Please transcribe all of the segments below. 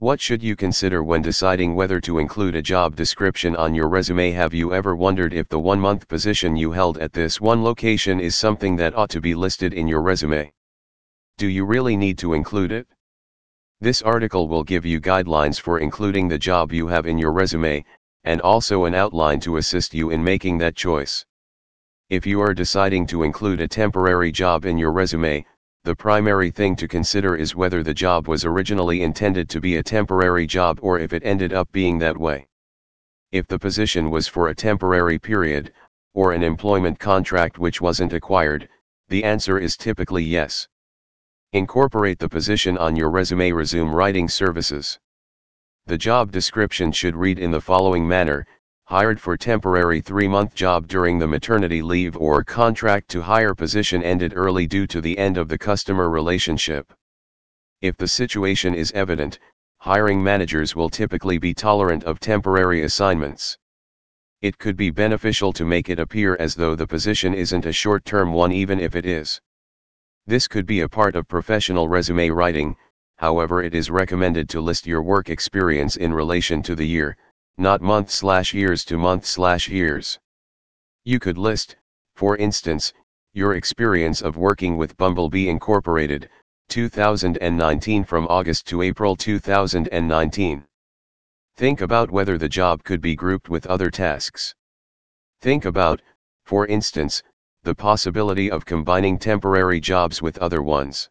What should you consider when deciding whether to include a job description on your resume? Have you ever wondered if the one month position you held at this one location is something that ought to be listed in your resume? Do you really need to include it? This article will give you guidelines for including the job you have in your resume, and also an outline to assist you in making that choice. If you are deciding to include a temporary job in your resume, the primary thing to consider is whether the job was originally intended to be a temporary job or if it ended up being that way. If the position was for a temporary period, or an employment contract which wasn't acquired, the answer is typically yes. Incorporate the position on your resume resume writing services. The job description should read in the following manner, hired for temporary three-month job during the maternity leave or contract to hire position ended early due to the end of the customer relationship. If the situation is evident, hiring managers will typically be tolerant of temporary assignments. It could be beneficial to make it appear as though the position isn't a short-term one even if it is. This could be a part of professional resume writing, however it is recommended to list your work experience in relation to the year, not month slash years to month slash years. You could list, for instance, your experience of working with Bumblebee Incorporated, 2019 from August to April 2019. Think about whether the job could be grouped with other tasks. Think about, for instance, the possibility of combining temporary jobs with other ones.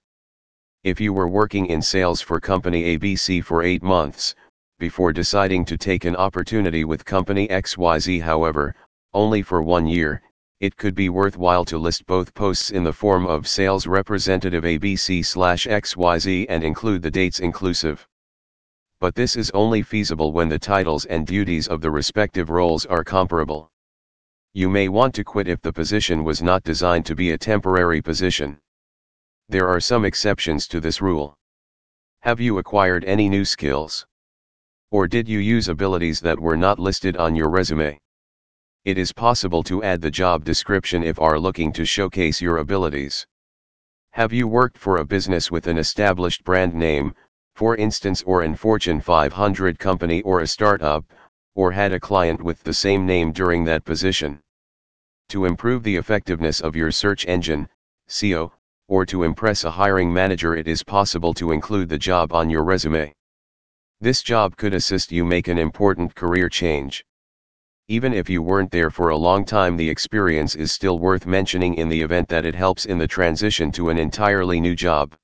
If you were working in sales for company ABC for 8 months, before deciding to take an opportunity with company XYZ however, only for one year, it could be worthwhile to list both posts in the form of sales representative ABC slash XYZ and include the dates inclusive. But this is only feasible when the titles and duties of the respective roles are comparable. You may want to quit if the position was not designed to be a temporary position. There are some exceptions to this rule. Have you acquired any new skills? Or did you use abilities that were not listed on your resume? It is possible to add the job description if are looking to showcase your abilities. Have you worked for a business with an established brand name, for instance or an Fortune 500 company or a startup, or had a client with the same name during that position? To improve the effectiveness of your search engine, SEO, or to impress a hiring manager it is possible to include the job on your resume. This job could assist you make an important career change. Even if you weren't there for a long time the experience is still worth mentioning in the event that it helps in the transition to an entirely new job.